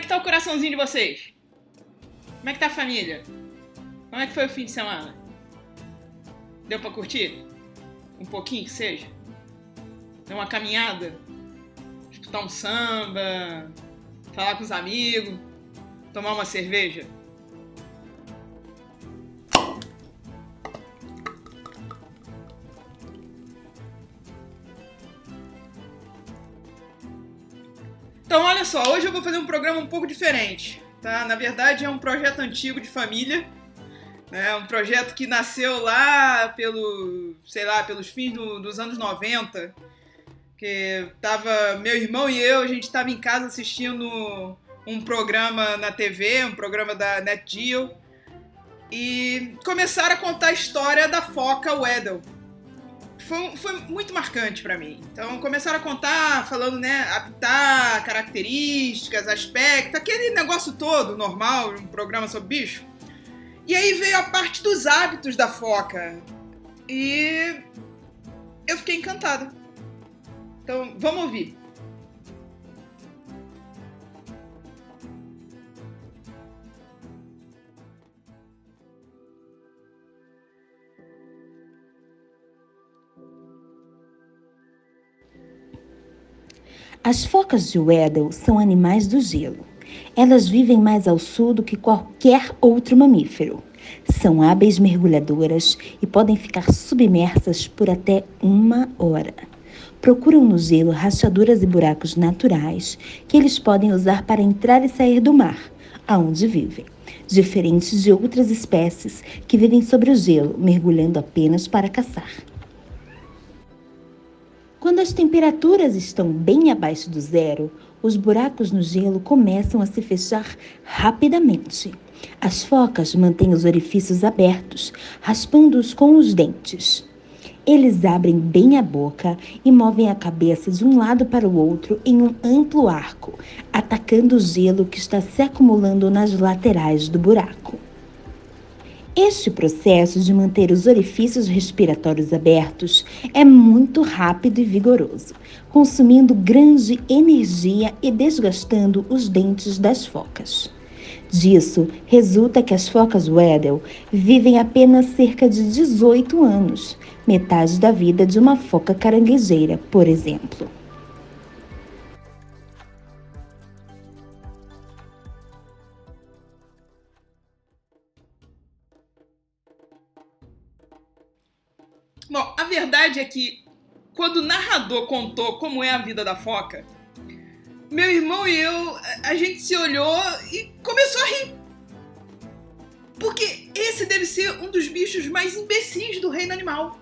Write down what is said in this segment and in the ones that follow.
que tá o coraçãozinho de vocês? Como é que tá a família? Como é que foi o fim de semana? Deu pra curtir? Um pouquinho que seja? Deu uma caminhada? Escutar um samba? Falar com os amigos? Tomar uma cerveja? Então, olha só, hoje eu vou fazer um programa um pouco diferente, tá? Na verdade, é um projeto antigo de família, né? Um projeto que nasceu lá pelo, sei lá, pelos fins do, dos anos 90, que tava meu irmão e eu, a gente tava em casa assistindo um programa na TV, um programa da NetGeo, e começaram a contar a história da foca Weddell foi, foi muito marcante para mim. Então começaram a contar, falando, né, habitat, características, aspecto, aquele negócio todo normal, um programa sobre bicho. E aí veio a parte dos hábitos da foca. E eu fiquei encantada. Então, vamos ouvir. As focas de Weddell são animais do gelo. Elas vivem mais ao sul do que qualquer outro mamífero. São hábeis mergulhadoras e podem ficar submersas por até uma hora. Procuram no gelo rachaduras e buracos naturais que eles podem usar para entrar e sair do mar, aonde vivem, diferentes de outras espécies que vivem sobre o gelo, mergulhando apenas para caçar. Quando as temperaturas estão bem abaixo do zero, os buracos no gelo começam a se fechar rapidamente. As focas mantêm os orifícios abertos, raspando-os com os dentes. Eles abrem bem a boca e movem a cabeça de um lado para o outro em um amplo arco, atacando o gelo que está se acumulando nas laterais do buraco. Este processo de manter os orifícios respiratórios abertos é muito rápido e vigoroso, consumindo grande energia e desgastando os dentes das focas. Disso resulta que as focas Weddell vivem apenas cerca de 18 anos, metade da vida de uma foca caranguejeira, por exemplo. Bom, a verdade é que quando o narrador contou como é a vida da foca, meu irmão e eu, a gente se olhou e começou a rir. Porque esse deve ser um dos bichos mais imbecis do reino animal.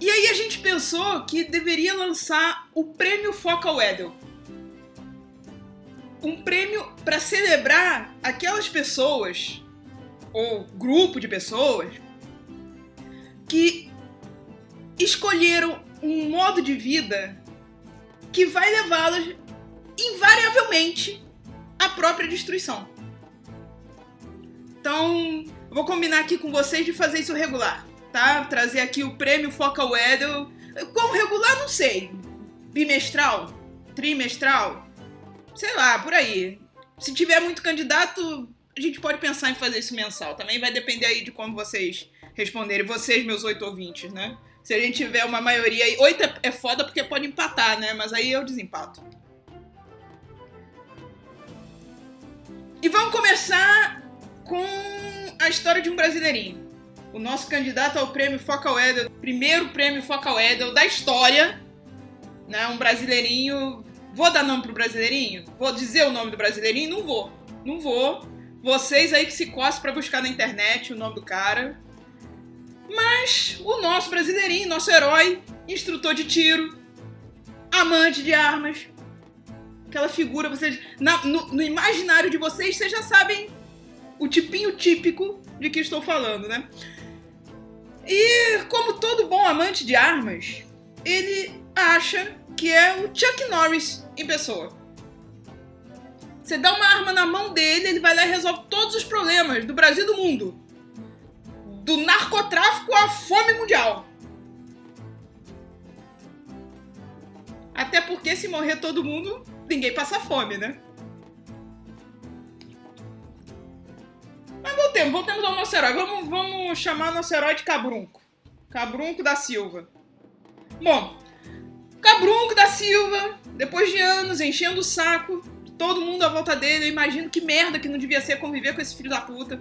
E aí a gente pensou que deveria lançar o Prêmio Foca Weddell. Um prêmio para celebrar aquelas pessoas, ou grupo de pessoas, que escolheram um modo de vida que vai levá-las invariavelmente à própria destruição. Então, vou combinar aqui com vocês de fazer isso regular, tá? Trazer aqui o prêmio Foca Weddell. Qual regular, não sei. Bimestral? Trimestral? Sei lá, por aí. Se tiver muito candidato, a gente pode pensar em fazer isso mensal. Também vai depender aí de como vocês responderem, vocês, meus oito ouvintes, né? Se a gente tiver uma maioria aí. Oito é, é foda porque pode empatar, né? Mas aí eu desempato. E vamos começar com a história de um brasileirinho. O nosso candidato ao prêmio Foca Weddell, primeiro prêmio Foca Weddell da história, né? Um brasileirinho. Vou dar nome pro brasileirinho? Vou dizer o nome do brasileirinho? Não vou. Não vou. Vocês aí que se cospem para buscar na internet o nome do cara. Mas o nosso brasileirinho, nosso herói, instrutor de tiro, amante de armas, aquela figura, vocês, na, no, no, imaginário de vocês, vocês já sabem o tipinho típico de que estou falando, né? E como todo bom amante de armas, ele acha que é o Chuck Norris em pessoa. Você dá uma arma na mão dele, ele vai lá e resolve todos os problemas do Brasil e do mundo do narcotráfico à fome mundial. Até porque se morrer todo mundo, ninguém passa fome, né? Mas voltemos, voltemos ao nosso herói. Vamos, vamos chamar nosso herói de Cabrunco. Cabrunco da Silva. Bom, Cabrunco da Silva, depois de anos enchendo o saco, todo mundo à volta dele, eu imagino que merda que não devia ser conviver com esse filho da puta.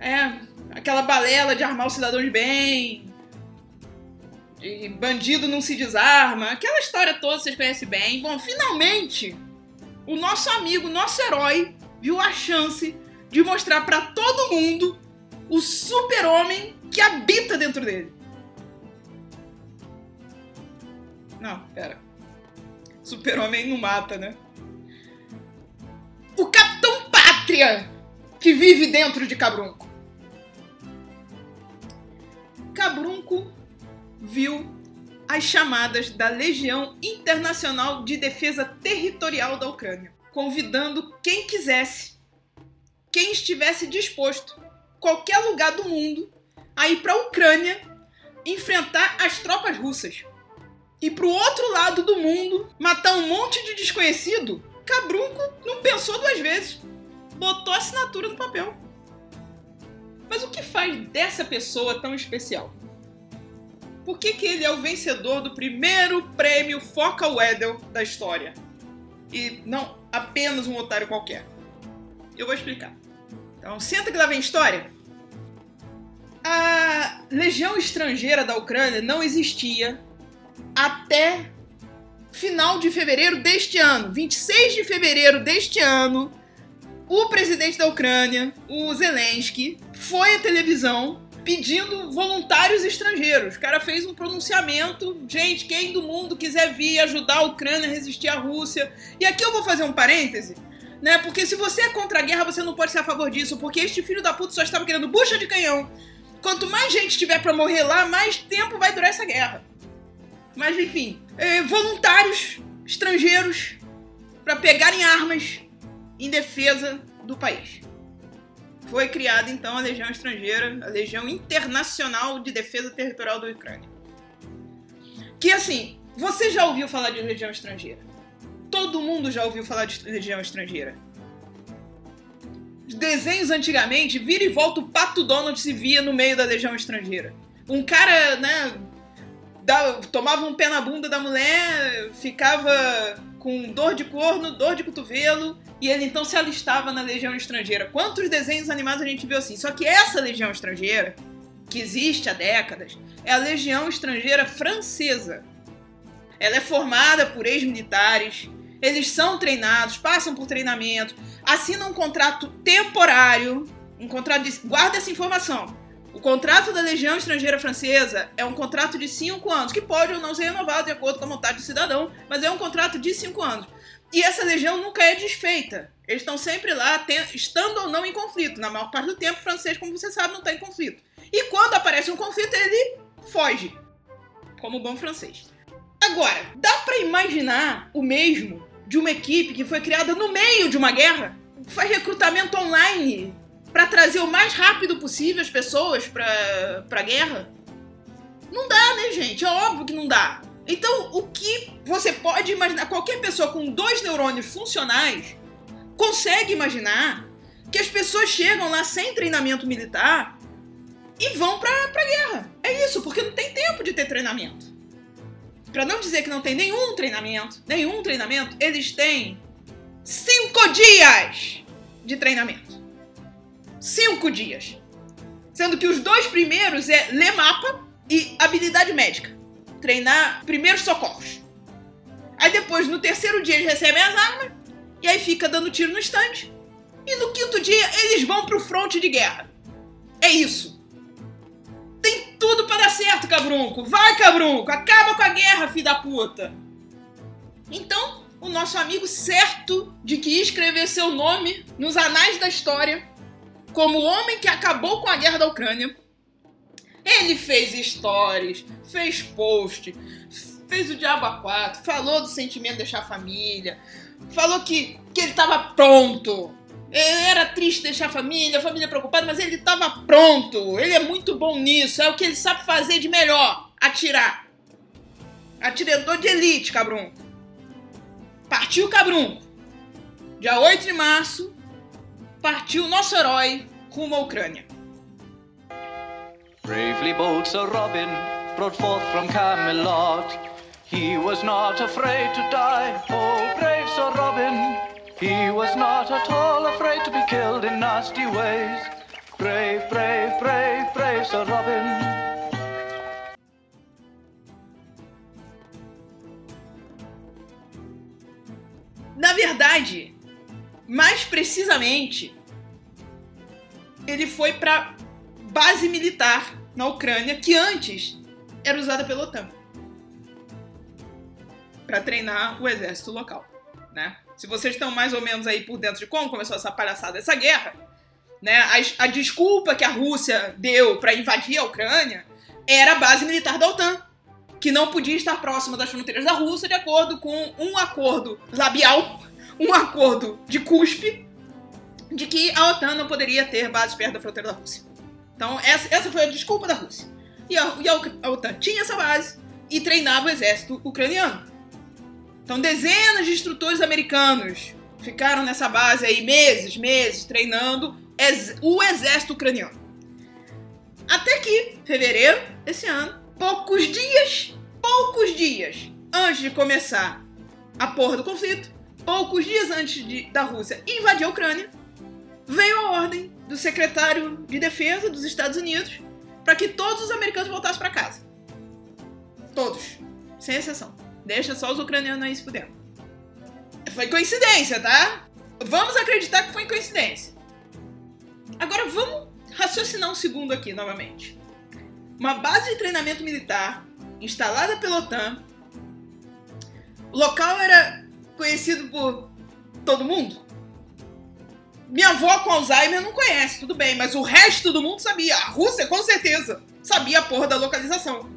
É, aquela balela de armar o cidadão de bem, de bandido não se desarma, aquela história toda vocês conhecem bem. Bom, finalmente, o nosso amigo, nosso herói, viu a chance de mostrar para todo mundo o super-homem que habita dentro dele. Não, pera. Super-homem não mata, né? O Capitão Pátria que vive dentro de Cabrunco. Cabrunco viu as chamadas da Legião Internacional de Defesa Territorial da Ucrânia, convidando quem quisesse, quem estivesse disposto, qualquer lugar do mundo, a ir para a Ucrânia enfrentar as tropas russas. E pro outro lado do mundo, matar um monte de desconhecido, Cabrunco não pensou duas vezes. Botou a assinatura no papel. Mas o que faz dessa pessoa tão especial? Por que, que ele é o vencedor do primeiro prêmio Foca Weddell da história? E não apenas um otário qualquer. Eu vou explicar. Então, senta que lá vem história. A legião estrangeira da Ucrânia não existia até final de fevereiro deste ano. 26 de fevereiro deste ano, o presidente da Ucrânia, o Zelensky, foi à televisão pedindo voluntários estrangeiros. O cara fez um pronunciamento, gente, quem do mundo quiser vir ajudar a Ucrânia a resistir à Rússia. E aqui eu vou fazer um parêntese, né? Porque se você é contra a guerra, você não pode ser a favor disso, porque este filho da puta só estava querendo bucha de canhão. Quanto mais gente tiver para morrer lá, mais tempo vai durar essa guerra. Mas enfim, é, voluntários estrangeiros para pegarem armas em defesa do país. Foi criada então a Legião Estrangeira, a Legião Internacional de Defesa Territorial da Ucrânia. Que assim, você já ouviu falar de Legião Estrangeira? Todo mundo já ouviu falar de Legião Estrangeira. Os desenhos antigamente, vira e volta o Pato Donald se via no meio da Legião Estrangeira. Um cara, né, tomava um pé na bunda da mulher, ficava com dor de corno, dor de cotovelo, e ele então se alistava na Legião Estrangeira. Quantos desenhos animados a gente viu assim? Só que essa Legião Estrangeira, que existe há décadas, é a Legião Estrangeira Francesa. Ela é formada por ex-militares, eles são treinados, passam por treinamento, assinam um contrato temporário, um contrato de... Guarda essa informação o contrato da Legião Estrangeira Francesa é um contrato de cinco anos, que pode ou não ser renovado de acordo com a vontade do cidadão, mas é um contrato de cinco anos. E essa legião nunca é desfeita. Eles estão sempre lá, estando ou não em conflito. Na maior parte do tempo, o francês, como você sabe, não está em conflito. E quando aparece um conflito, ele foge, como bom francês. Agora, dá para imaginar o mesmo de uma equipe que foi criada no meio de uma guerra? Faz recrutamento online para trazer o mais rápido possível as pessoas para a guerra? Não dá, né, gente? É óbvio que não dá. Então, o que você pode imaginar? Qualquer pessoa com dois neurônios funcionais consegue imaginar que as pessoas chegam lá sem treinamento militar e vão pra, pra guerra. É isso, porque não tem tempo de ter treinamento. Para não dizer que não tem nenhum treinamento, nenhum treinamento, eles têm cinco dias de treinamento cinco dias. Sendo que os dois primeiros é ler mapa e habilidade médica. Treinar primeiros socorros. Aí depois, no terceiro dia, eles recebem as armas. E aí fica dando tiro no estande. E no quinto dia, eles vão pro fronte de guerra. É isso. Tem tudo para dar certo, cabrunco. Vai, cabrunco. Acaba com a guerra, filho da puta. Então, o nosso amigo certo de que escrever seu nome nos anais da história como o homem que acabou com a guerra da Ucrânia. Ele fez stories, fez post, fez o diabo a quatro, falou do sentimento de deixar a família, falou que, que ele estava pronto. Era triste deixar a família, a família preocupada, mas ele estava pronto. Ele é muito bom nisso, é o que ele sabe fazer de melhor: atirar. Atirador de elite, cabrunco. Partiu cabrunco. Dia 8 de março, partiu nosso herói rumo à Ucrânia. Bravely bold Sir Robin brought forth from Camelot. He was not afraid to die, oh brave Sir Robin. He was not at all afraid to be killed in nasty ways. Brave, brave, brave, brave Sir Robin. Na verdade, mais precisamente, ele foi para base militar na Ucrânia que antes era usada pela OTAN para treinar o exército local, né? Se vocês estão mais ou menos aí por dentro de como começou essa palhaçada dessa guerra, né? A, a desculpa que a Rússia deu para invadir a Ucrânia era a base militar da OTAN, que não podia estar próxima das fronteiras da Rússia de acordo com um acordo labial, um acordo de cuspe, de que a OTAN não poderia ter base perto da fronteira da Rússia. Então, essa, essa foi a desculpa da Rússia. E a, e a OTAN tinha essa base e treinava o exército ucraniano. Então, dezenas de instrutores americanos ficaram nessa base aí meses, meses, treinando ex o exército ucraniano. Até que, fevereiro desse ano, poucos dias, poucos dias antes de começar a porra do conflito, poucos dias antes de, da Rússia invadir a Ucrânia, veio a ordem do secretário de defesa dos Estados Unidos para que todos os americanos voltassem para casa. Todos, sem exceção. Deixa só os ucranianos aí se fudendo. Foi coincidência, tá? Vamos acreditar que foi coincidência. Agora vamos raciocinar um segundo aqui novamente. Uma base de treinamento militar instalada pela OTAN. O local era conhecido por todo mundo? Minha avó com Alzheimer não conhece, tudo bem, mas o resto do mundo sabia. A Rússia, com certeza, sabia a porra da localização.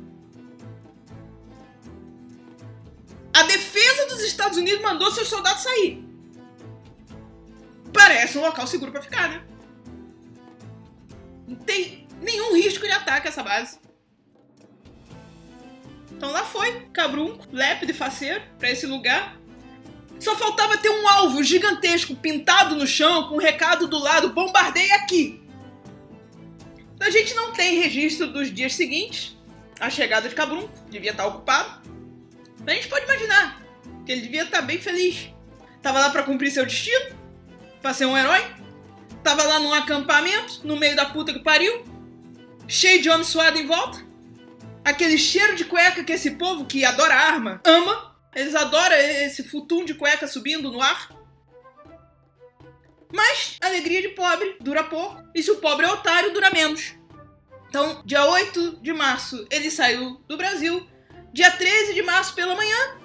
A defesa dos Estados Unidos mandou seus soldados sair. Parece um local seguro para ficar, né? Não tem nenhum risco de ataque essa base. Então lá foi, cabrunco, lépido e faceiro, para esse lugar. Só faltava ter um alvo gigantesco pintado no chão com um recado do lado: bombardeie aqui. A gente não tem registro dos dias seguintes. A chegada de Cabrunco devia estar ocupado. A gente pode imaginar que ele devia estar bem feliz. Tava lá para cumprir seu destino, para ser um herói. Tava lá num acampamento, no meio da puta que pariu, cheio de homem suado em volta. Aquele cheiro de cueca que esse povo que adora arma ama. Eles adoram esse futum de cueca subindo no ar. Mas a alegria de pobre dura pouco. E se o pobre é otário, dura menos. Então, dia 8 de março, ele saiu do Brasil. Dia 13 de março pela manhã,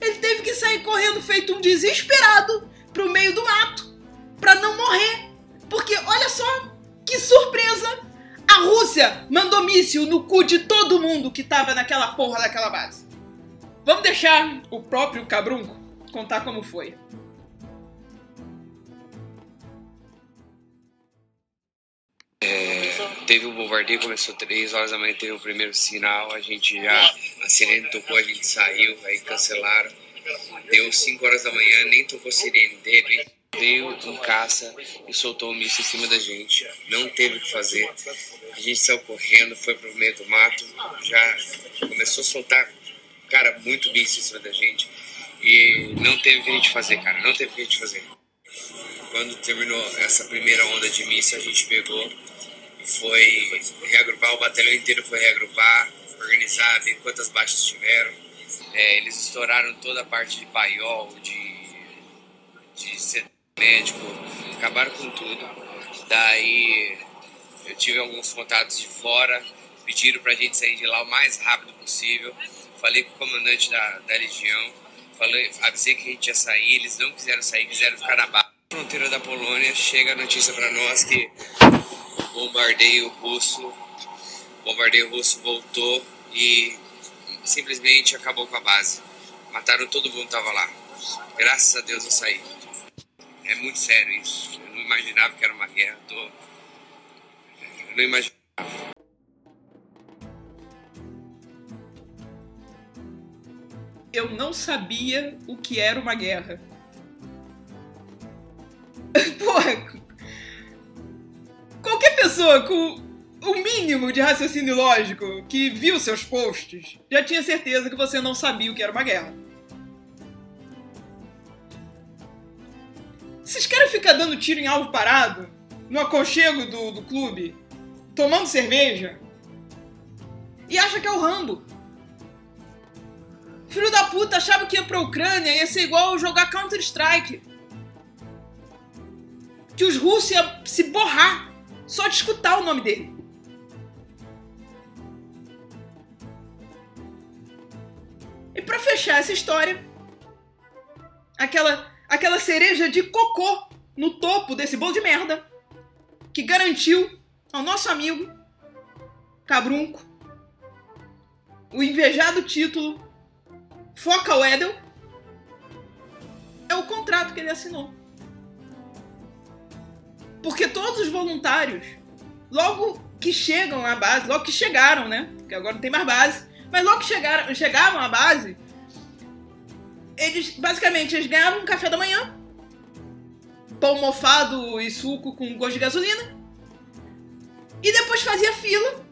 ele teve que sair correndo feito um desesperado pro meio do mato para não morrer. Porque olha só que surpresa! A Rússia mandou míssil no cu de todo mundo que tava naquela porra daquela base. Vamos deixar o próprio Cabrunco contar como foi. É, teve o bombardeio, começou 3 horas da manhã, teve o primeiro sinal, a gente já, a sirene tocou, a gente saiu, aí cancelaram. Deu 5 horas da manhã, nem tocou sirene dele. Veio um caça e soltou um míssil em cima da gente. Não teve o que fazer. A gente saiu correndo, foi pro meio do mato, já começou a soltar, cara, muito míssil em cima da gente. E não teve o que a gente fazer, cara, não teve o que a gente fazer. Quando terminou essa primeira onda de míssil, a gente pegou e foi reagrupar, o batalhão inteiro foi reagrupar, organizar, ver quantas baixas tiveram. É, eles estouraram toda a parte de paiol, de, de setor médico, acabaram com tudo. Daí eu tive alguns contatos de fora, pediram pra gente sair de lá o mais rápido possível. Falei com o comandante da, da legião, falei, avisei que a gente ia sair, eles não quiseram sair, quiseram ficar na base. Na fronteira da Polônia chega a notícia para nós que bombardeio russo, bombardeio russo voltou e simplesmente acabou com a base. Mataram todo mundo que tava lá. Graças a Deus eu saí. É muito sério isso. Eu não imaginava que era uma guerra. Tô... Eu não imaginava. Eu não sabia o que era uma guerra. Porra, qualquer pessoa com o mínimo de raciocínio lógico que viu seus posts já tinha certeza que você não sabia o que era uma guerra. Vocês querem ficar dando tiro em alvo parado? No aconchego do, do clube? Tomando cerveja? E acha que é o Rambo? Filho da puta achava que ia pra Ucrânia ia ser igual jogar Counter-Strike. Que os russos iam se borrar só de escutar o nome dele. E para fechar essa história, aquela aquela cereja de cocô no topo desse bolo de merda que garantiu ao nosso amigo Cabrunco o invejado título Foca Weddle é o contrato que ele assinou. Porque todos os voluntários, logo que chegam à base, logo que chegaram, né? Porque agora não tem mais base, mas logo que chegaram, chegavam à base, eles basicamente eles ganhavam um café da manhã, pão mofado e suco com gosto de gasolina, e depois fazia fila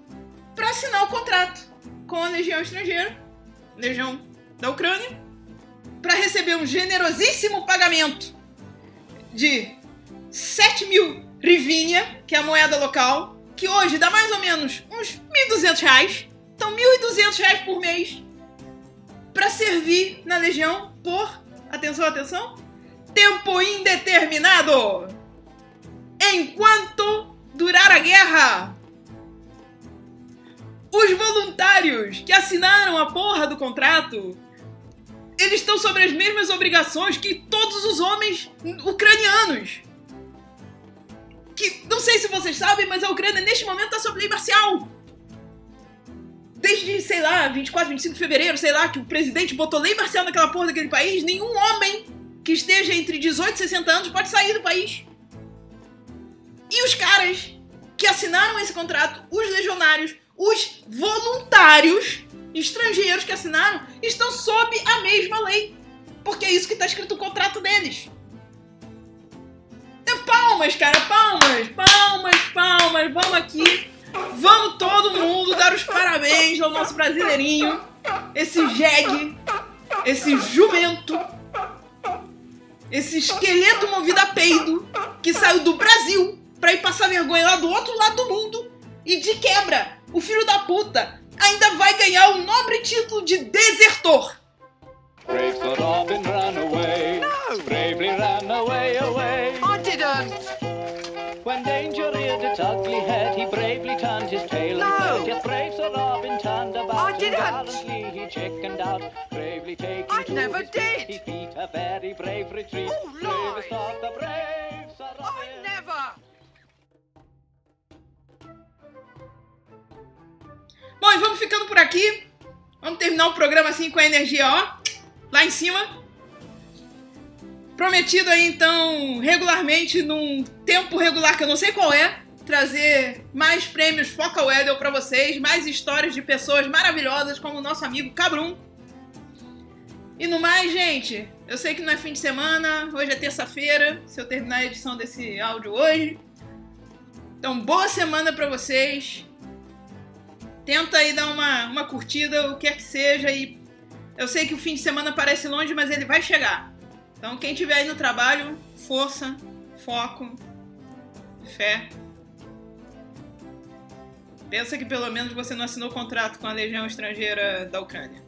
para assinar o contrato com a Legião Estrangeira, Legião da Ucrânia, para receber um generosíssimo pagamento de 7 mil hryvnia, que é a moeda local, que hoje dá mais ou menos uns 1.200 reais. Então, 1.200 reais por mês para servir na Legião por, atenção, atenção, tempo indeterminado. Enquanto durar a guerra. Os voluntários que assinaram a porra do contrato, eles estão sobre as mesmas obrigações que todos os homens ucranianos. Que não sei se vocês sabem, mas a Ucrânia neste momento está sob lei marcial desde, sei lá, 24, 25 de fevereiro, sei lá, que o presidente botou lei marcial naquela porra daquele país, nenhum homem que esteja entre 18 e 60 anos pode sair do país. E os caras que assinaram esse contrato, os legionários, os voluntários estrangeiros que assinaram, estão sob a mesma lei. Porque é isso que está escrito no contrato deles. Então, palmas, cara, palmas, palmas, palmas, vamos aqui Vamos todo mundo dar os parabéns ao nosso brasileirinho, esse jegue, esse jumento, esse esqueleto movido a peido que saiu do Brasil pra ir passar vergonha lá do outro lado do mundo e de quebra, o filho da puta ainda vai ganhar o nobre título de desertor. Brave Robin ran away. No. Bravely ran away, away. I vamos ficando por aqui. Vamos terminar o programa assim com a energia, ó, lá em cima. Prometido aí, então, regularmente, num tempo regular que eu não sei qual é, trazer mais prêmios Foca Weddle para vocês, mais histórias de pessoas maravilhosas como o nosso amigo Cabrum. E no mais, gente, eu sei que não é fim de semana, hoje é terça-feira, se eu terminar a edição desse áudio hoje. Então, boa semana para vocês. Tenta aí dar uma, uma curtida, o que quer que seja, e eu sei que o fim de semana parece longe, mas ele vai chegar. Então, quem estiver aí no trabalho, força, foco, fé. Pensa que pelo menos você não assinou contrato com a Legião Estrangeira da Ucrânia.